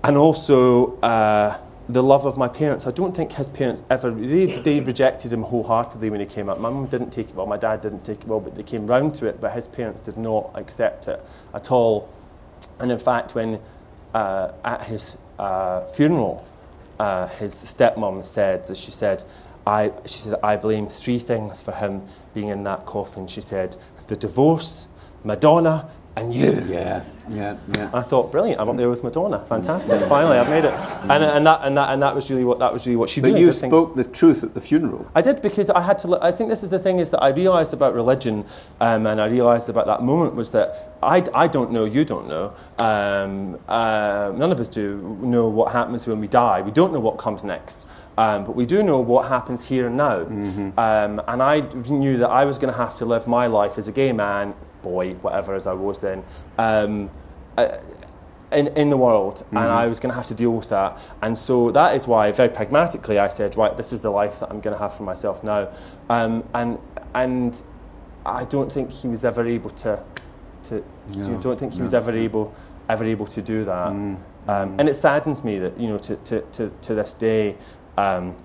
and also. Uh, the love of my parents. I don't think his parents ever, they, they rejected him wholeheartedly when he came up. My mum didn't take it well, my dad didn't take it well, but they came round to it, but his parents did not accept it at all. And in fact, when uh, at his uh, funeral, uh, his stepmom said that she said, I, she said, I blame three things for him being in that coffin. She said, the divorce, Madonna, and you. Yeah, yeah, yeah. I thought, brilliant! I'm up there with Madonna. Fantastic! Finally, I've made it. And, and that and that and that was really what that was really what she did. But you spoke the truth at the funeral. I did because I had to. I think this is the thing is that I realised about religion, um, and I realised about that moment was that I, I don't know, you don't know. Um, uh, none of us do know what happens when we die. We don't know what comes next. Um, but we do know what happens here and now. Mm-hmm. Um, and I knew that I was going to have to live my life as a gay man boy, whatever as I was then, um, uh, in, in the world, mm-hmm. and I was going to have to deal with that. And so that is why, very pragmatically, I said, right, this is the life that I'm going to have for myself now. Um, and and I don't think he was ever able to. to no, don't think he no. was ever able ever able to do that. Mm-hmm. Um, and it saddens me that you know to to to, to this day. Um,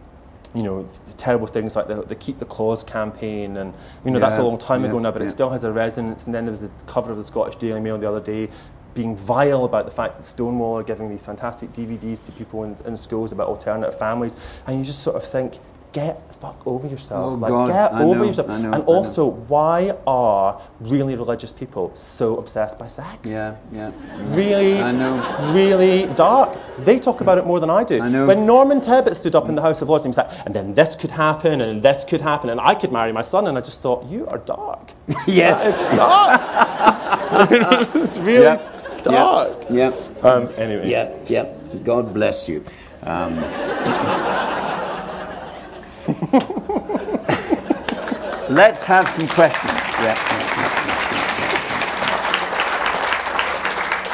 you know, terrible things like the, the Keep the Clause campaign, and you know yeah, that's a long time yeah, ago now, but yeah. it still has a resonance. And then there was the cover of the Scottish Daily Mail the other day, being vile about the fact that Stonewall are giving these fantastic DVDs to people in, in schools about alternative families, and you just sort of think, get fuck over yourself. Oh like God, get I over know, yourself. Know, and also, why are really religious people so obsessed by sex? Yeah, yeah. Really, I know. Really dark. They talk about it more than I do. I know. When Norman Tebbit stood up in the House of Lords and he was like, and then this could happen, and this could happen, and I could marry my son, and I just thought, you are dark. *laughs* yes. it's dark. *laughs* it's really yeah. dark. Yeah. yeah. Um, anyway. Yeah, yeah. God bless you. Um, *laughs* *laughs* Let's have some questions. Yeah.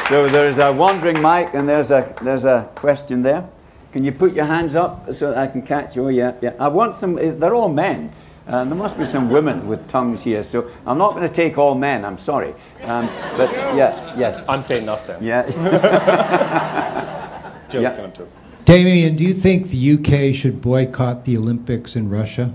So there's a wandering mic, and there's a there's a question there. Can you put your hands up so I can catch you? Oh, yeah, yeah. I want some. Eh, they're all men. Uh, there must be some women with tongues here, so I'm not going to take all men. I'm sorry, um, but yeah, yes. I'm saying nothing. Yeah. *laughs* joking, yeah. I'm. Damian, do you think the UK should boycott the Olympics in Russia?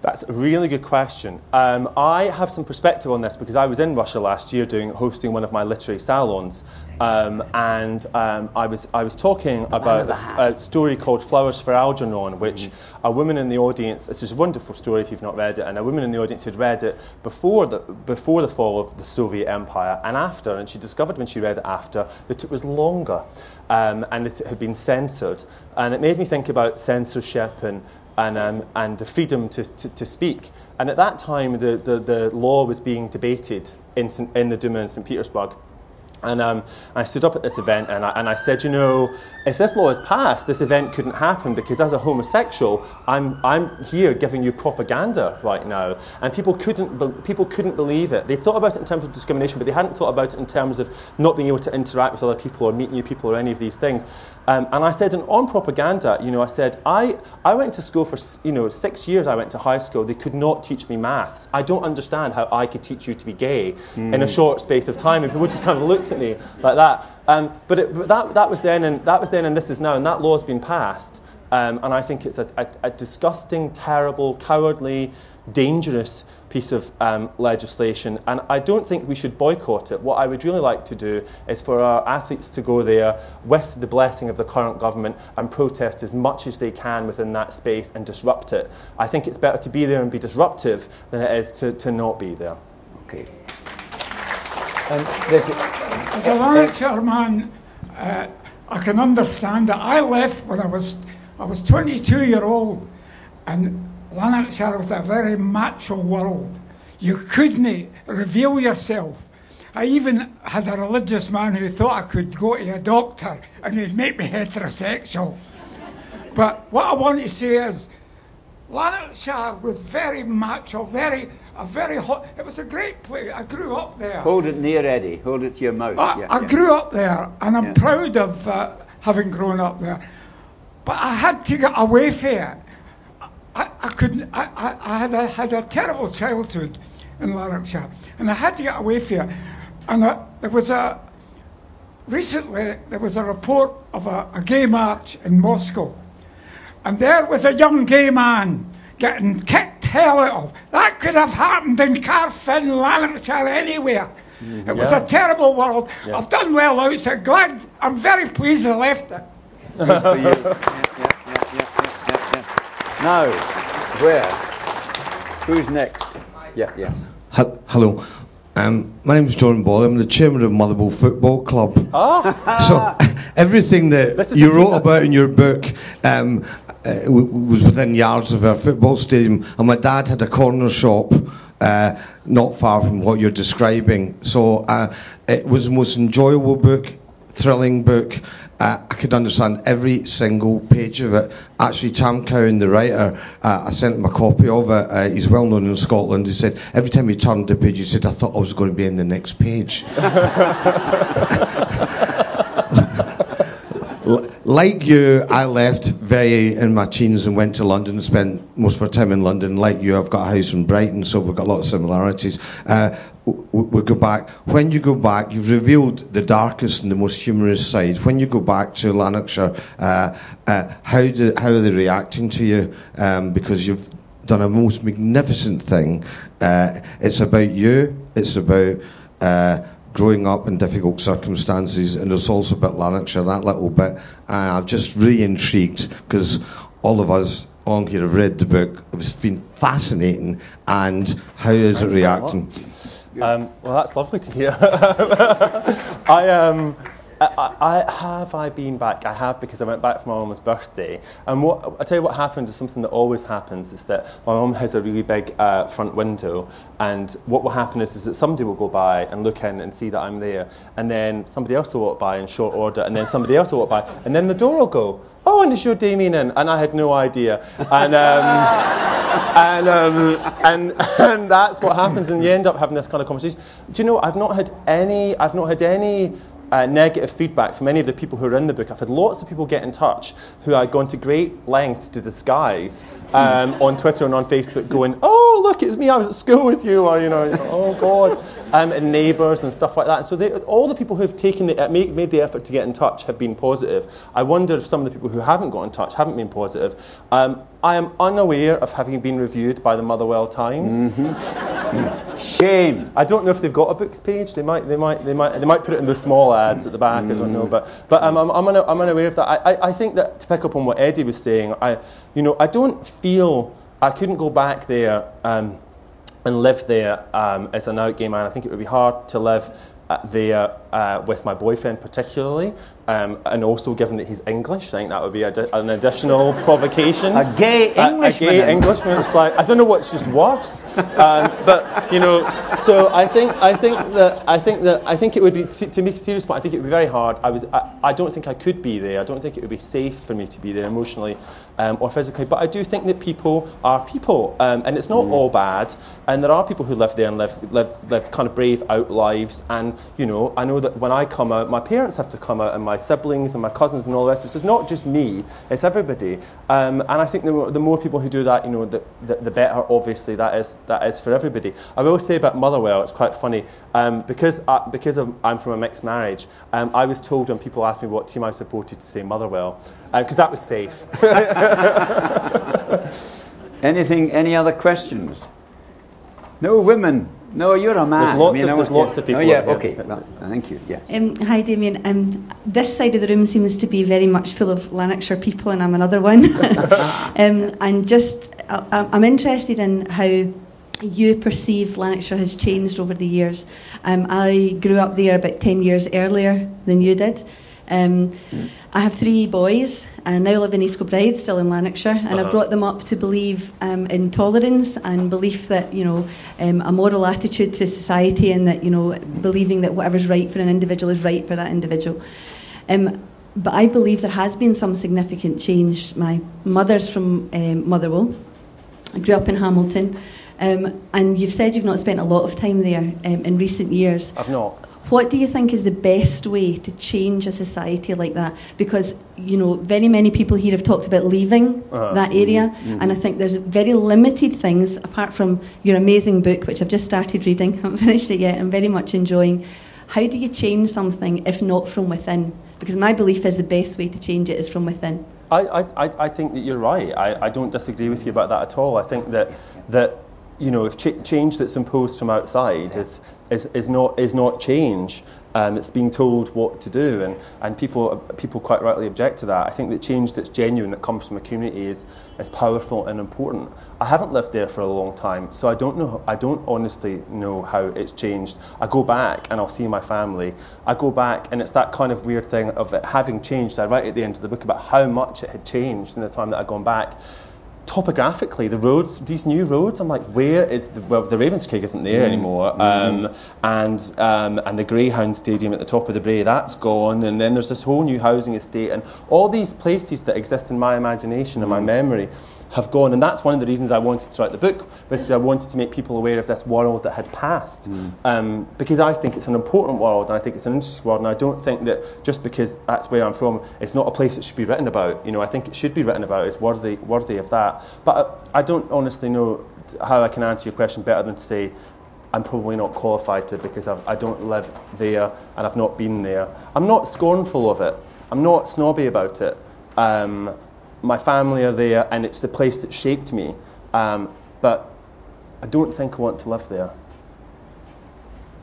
That's a really good question. Um, I have some perspective on this because I was in Russia last year doing hosting one of my literary salons, um, and um, I was I was talking about a, a, story called Flowers for Algernon, which mm-hmm. a woman in the audience. This is a wonderful story if you've not read it, and a woman in the audience had read it before the before the fall of the Soviet Empire and after, and she discovered when she read it after that it was longer. Um, and it had been censored. And it made me think about censorship and and, um, and the freedom to, to, to, speak. And at that time, the, the, the law was being debated in, in the Duma in St. Petersburg. And um, I stood up at this event and I, and I said, you know, if this law is passed, this event couldn't happen because as a homosexual, I'm, I'm here giving you propaganda right now. And people couldn't, be, people couldn't believe it. They thought about it in terms of discrimination, but they hadn't thought about it in terms of not being able to interact with other people or meet new people or any of these things. Um, and I said, and on propaganda, you know, I said, I, I went to school for, you know, six years I went to high school. They could not teach me maths. I don't understand how I could teach you to be gay mm. in a hmm. short space of time. And people just kind of looked me like that. Um, but, it, but that, that, was then and, that was then and this is now, and that law has been passed. Um, and I think it's a, a, a disgusting, terrible, cowardly, dangerous piece of um, legislation, and I don't think we should boycott it. What I would really like to do is for our athletes to go there with the blessing of the current government and protest as much as they can within that space and disrupt it. I think it's better to be there and be disruptive than it is to, to not be there. Okay. A, As a Lanarkshire man, uh, I can understand that. I left when I was I was 22 year old, and Lanarkshire was a very macho world. You couldn't reveal yourself. I even had a religious man who thought I could go to a doctor and he'd make me heterosexual. But what I want to say is, Lanarkshire was very macho, very, a very hot. It was a great place. I grew up there. Hold it near, Eddie. Hold it to your mouth. I, yeah, I yeah. grew up there, and I'm yeah. proud of uh, having grown up there. But I had to get away from it. I, I couldn't, I, I, I had, a, had a terrible childhood in Lanarkshire, and I had to get away from it. And I, there was a, recently, there was a report of a, a gay march in Moscow, and there was a young gay man getting kicked hell out of. That could have happened in Carfin, Lanarkshire, anywhere. Mm, it was a terrible world. Yeah. I've done well outside. Glad, I'm very pleased I left it. Good for you. *laughs* yeah, yeah, now, where? Who's next? Yeah, yeah. Hello. Um, my name is John Ball. I'm the chairman of Motherwell Football Club. Oh. so *laughs* everything that you wrote about in your book um, uh, was within yards of our football stadium. And my dad had a corner shop uh, not far from what you're describing. So uh, it was the most enjoyable book, thrilling book. Uh, I could understand every single page of it. Actually, Tam Cowan, the writer, uh, I sent him a copy of it. Uh, he's well known in Scotland. He said every time he turned the page, he said, "I thought I was going to be in the next page." *laughs* *laughs* like you, I left very in my teens and went to London and spent most of our time in London. Like you, I've got a house in Brighton, so we've got a lot of similarities. Uh, we go back. When you go back, you've revealed the darkest and the most humorous side. When you go back to Lanarkshire, uh, uh, how, do, how are they reacting to you? Um, because you've done a most magnificent thing. Uh, it's about you. It's about uh, growing up in difficult circumstances, and it's also about Lanarkshire, that little bit. Uh, I'm just really intrigued because all of us on here have read the book. It's been fascinating. And how is it reacting? Um, well, that's lovely to hear. *laughs* I, um, I, I, have I been back? I have because I went back for my mum's birthday. And what I tell you what happened is something that always happens is that my mum has a really big uh, front window, and what will happen is, is that somebody will go by and look in and see that I'm there, and then somebody else will walk by in short order, and then somebody else will walk by, and then the door will go. Oh, and is your Damian in? And I had no idea. And, um, *laughs* and, um, and, *laughs* and that's what happens, and you end up having this kind of conversation. Do you know, I've not had any, I've not had any uh, negative feedback from any of the people who are in the book. I've had lots of people get in touch who I've gone to great lengths to disguise um, on Twitter and on Facebook, going, "Oh, look, it's me. I was at school with you," or you know, "Oh God," um, and neighbours and stuff like that. And so they, all the people who've taken the, made, made the effort to get in touch have been positive. I wonder if some of the people who haven't got in touch haven't been positive. Um, I am unaware of having been reviewed by the Motherwell Times. Mm-hmm. *laughs* Shame. I don't know if they've got a books page. They might, they might, they might, they might put it in the small ads at the back. Mm. I don't know, but but um, I'm, I'm, una- I'm unaware of that. I, I, I think that to pick up on what Eddie was saying, I, you know, I don't feel I couldn't go back there um, and live there um, as an out gay man. I think it would be hard to live there uh, with my boyfriend particularly, um, and also given that he's English, I think that would be a, an additional *laughs* provocation. A gay Englishman. A, a gay Englishman. It's like I don't know what's just worse, um, but you know. So I think I think that I think that I think it would be to make a serious point. I think it would be very hard. I was I, I don't think I could be there. I don't think it would be safe for me to be there emotionally um, or physically. But I do think that people are people, um, and it's not mm. all bad. And there are people who live there and live live live kind of brave out lives. And you know, I know that when I come out, my parents have to come out, and my siblings and my cousins and all the rest. So it's not just me; it's everybody. Um, and I think the more, the more people who do that, you know, the, the, the, better. Obviously, that is that is for everybody. I will say about Motherwell, it's quite funny um, because I, because of, I'm from a mixed marriage. Um, I was told when people asked me what team I supported to say Motherwell because uh, that was safe. *laughs* Anything? Any other questions? No women. No, you're a man. There's lots, of, there's lots of people. Oh, yeah, okay. Well, thank you. Yeah. Um, hi, Damian. Um, this side of the room seems to be very much full of Lanarkshire people, and I'm another one. *laughs* um, and just, I, I'm interested in how you perceive Lanarkshire has changed over the years. Um, I grew up there about 10 years earlier than you did. Um, mm. I have three boys and now live in East Kilbride, still in Lanarkshire, and uh-huh. I brought them up to believe um, in tolerance and belief that, you know, um, a moral attitude to society and that, you know, believing that whatever's right for an individual is right for that individual. Um, but I believe there has been some significant change. My mother's from um, Motherwell. I grew up in Hamilton. Um, and you've said you've not spent a lot of time there um, in recent years. I've not. What do you think is the best way to change a society like that? Because, you know, very many people here have talked about leaving uh-huh. that area, mm-hmm. and I think there's very limited things, apart from your amazing book, which I've just started reading, I *laughs* haven't finished it yet, I'm very much enjoying. How do you change something if not from within? Because my belief is the best way to change it is from within. I, I, I think that you're right. I, I don't disagree with you about that at all. I think that, that you know, if ch- change that's imposed from outside is, is, is, not, is not change, um, it's being told what to do, and, and people, people quite rightly object to that. I think the change that's genuine, that comes from a community, is, is powerful and important. I haven't lived there for a long time, so I don't know. I don't honestly know how it's changed. I go back and I'll see my family. I go back, and it's that kind of weird thing of it having changed. I write at the end of the book about how much it had changed in the time that I'd gone back topographically, the roads, these new roads, I'm like, where is the, well, the Ravenscraig isn't there mm. anymore, mm. um, and um, and the Greyhound Stadium at the top of the Brae, that's gone, and then there's this whole new housing estate, and all these places that exist in my imagination and my mm. memory have gone. And that's one of the reasons I wanted to write the book, which I wanted to make people aware of this world that had passed. Mm. Um, because I think it's an important world and I think it's an interesting world. And I don't think that just because that's where I'm from, it's not a place that should be written about. You know, I think it should be written about. It's worthy, worthy of that. But I, I don't honestly know how I can answer your question better than to say, I'm probably not qualified to because I've, I do not live there and I've not been there. I'm not scornful of it. I'm not snobby about it. Um, my family are there, and it's the place that shaped me. Um, but I don't think I want to live there.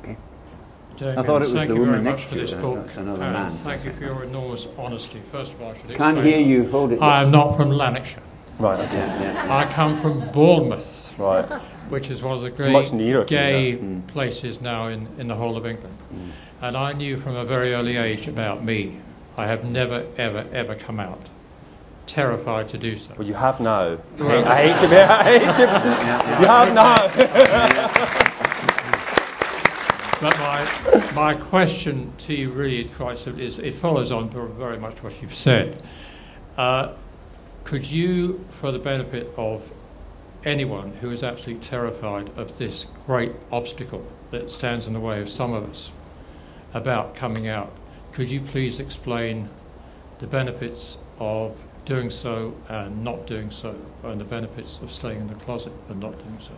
Okay. I thought it was the woman next to you. Book, another man. Thank you for your enormous honesty. First of all, I should explain. Can't hear you. Hold it. I am not from Lanarkshire. Right. Okay. Yeah. I come from Bournemouth. Right. Which is one of the great gay mm. places now in, in the whole of England. Mm. And I knew from a very early age about me. I have never, ever, ever come out terrified to do so. Well, you have now. I hate to be. I hate to. you have now. *laughs* but my my question to you really is quite simple. Is it follows on very much what you've said. Uh, could you, for the benefit of anyone who is absolutely terrified of this great obstacle that stands in the way of some of us about coming out, could you please explain the benefits of doing so and not doing so, and the benefits of staying in the closet and not doing so?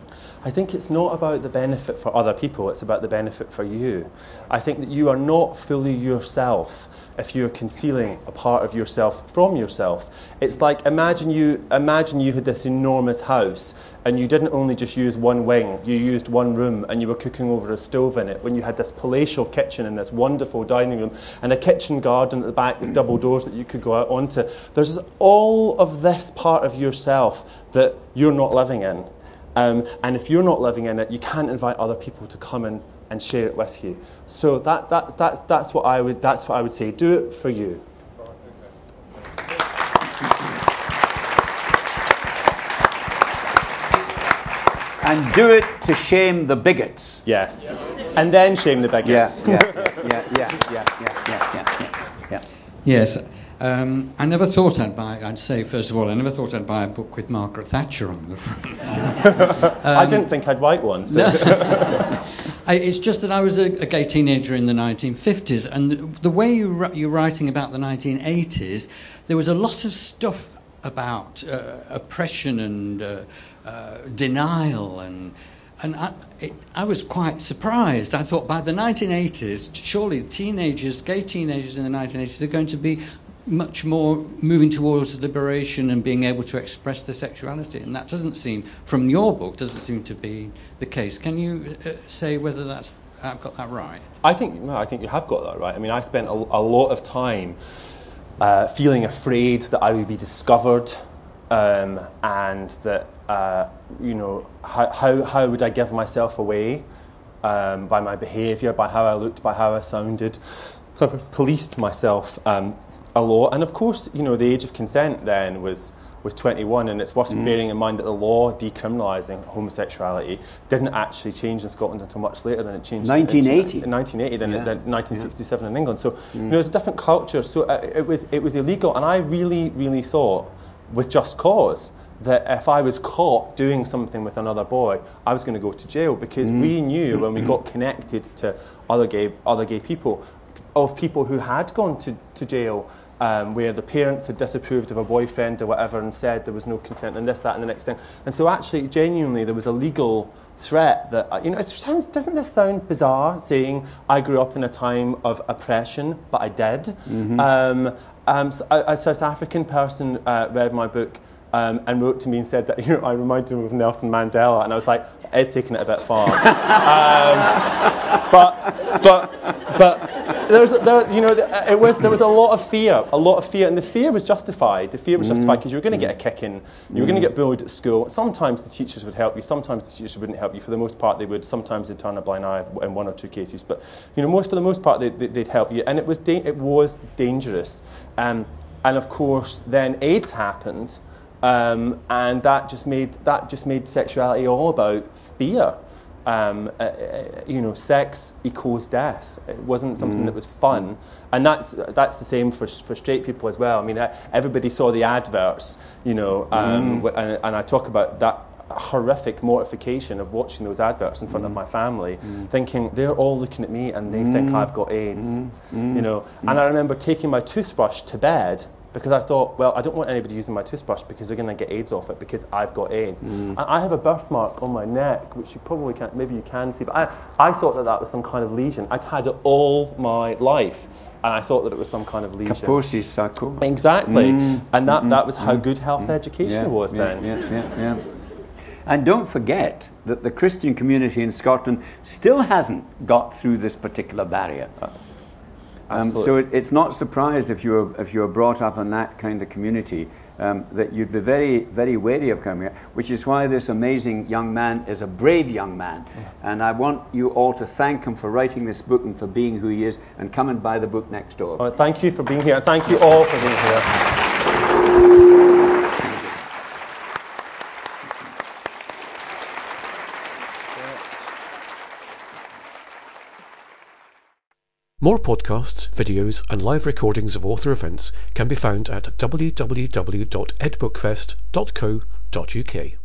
I think it's not about the benefit for other people, it's about the benefit for you. I think that you are not fully yourself if you're concealing a part of yourself from yourself. It's like imagine you imagine you had this enormous house and you didn't only just use one wing, you used one room and you were cooking over a stove in it when you had this palatial kitchen and this wonderful dining room and a kitchen garden at the back with double doors that you could go out onto. There's all of this part of yourself that you're not living in. Um, and if you're not living in it, you can't invite other people to come and and share it with you. So that, that, that, that's, what I would, that's what I would say. Do it for you. and do it to shame the bigots. Yes. And then shame the bigots. Yeah, yeah, *laughs* yeah, yeah, yeah, yeah, Yes. Um, I never thought I'd buy, I'd say, first of all, I never thought I'd buy a book with Margaret Thatcher on the front. *laughs* I didn't think I'd write one. *laughs* it's just that I was a, gay teenager in the 1950s, and the way you you're writing about the 1980s, there was a lot of stuff about uh, oppression and uh, uh, denial and and I, it, I, was quite surprised. I thought by the 1980s, surely teenagers, gay teenagers in the 1980s, are going to be much more moving towards liberation and being able to express their sexuality. And that doesn't seem, from your book, doesn't seem to be the case. Can you uh, say whether that's I've got that right? I think well, I think you have got that right. I mean, I spent a, a lot of time uh, feeling afraid that I would be discovered um, and that uh, you know, how, how, how would I give myself away um, by my behaviour, by how I looked, by how I sounded. I've policed myself um, a lot. And of course, you know, the age of consent then was was 21, and it's worth mm. bearing in mind that the law decriminalising homosexuality didn't actually change in Scotland until much later than it changed 1980. in 1980 than, yeah. than 1967 yeah. in England. So mm. you know, it's a different culture. So uh, it was it was illegal, and I really really thought, with just cause, that if I was caught doing something with another boy, I was going to go to jail because mm. we knew when we got connected to other gay, other gay people, of people who had gone to, to jail um, where the parents had disapproved of a boyfriend or whatever and said there was no consent and this, that, and the next thing. And so actually, genuinely, there was a legal threat that, uh, you know, it sounds, doesn't this sound bizarre saying I grew up in a time of oppression, but I did? Mm-hmm. Um, um, a, a, South African person uh, read my book um, and wrote to me and said that *laughs* you know, I reminded him of Nelson Mandela, and I was like, it's taking it a bit far. *laughs* um, but, but, but there's, there, you know, it was, there was a lot of fear, a lot of fear, and the fear was justified. The fear was mm. justified because you were going to get a kicking, you were going to get bullied at school. Sometimes the teachers would help you, sometimes the teachers wouldn't help you. For the most part, they would. Sometimes they'd turn a blind eye in one or two cases, but you know, most for the most part, they, would help you, and it was da- it was dangerous. Um, and of course, then AIDS happened. Um, and that just made that just made sexuality all about fear. Um, uh, uh, you know, sex equals death. It wasn't something mm. that was fun, and that's that's the same for for straight people as well. I mean, everybody saw the adverts, you know, um, mm. and, and I talk about that horrific mortification of watching those adverts in front mm. of my family, mm. thinking they're all looking at me and they mm. think I've got AIDS, mm. Mm. you know. And I remember taking my toothbrush to bed because I thought, well, I don't want anybody using my toothbrush because they're going to get AIDS off it because I've got AIDS. Mm. And I have a birthmark on my neck, which you probably can't, maybe you can see, but I, I thought that that was some kind of lesion. I'd had it all my life. And I thought that it was some kind of lesion. Kaposi's sarcoma. Exactly. Mm. And that, that was how good health mm. education yeah, was yeah, then. Yeah, yeah, yeah. And don't forget that the Christian community in Scotland still hasn't got through this particular barrier. Um, so it, it's not surprised if you're, if you're brought up in that kind of community um, that you'd be very, very wary of coming here, which is why this amazing young man is a brave young man. And I want you all to thank him for writing this book and for being who he is and come and buy the book next door. Oh, thank you for being here. Thank you all for being here. More podcasts, videos, and live recordings of author events can be found at www.edbookfest.co.uk.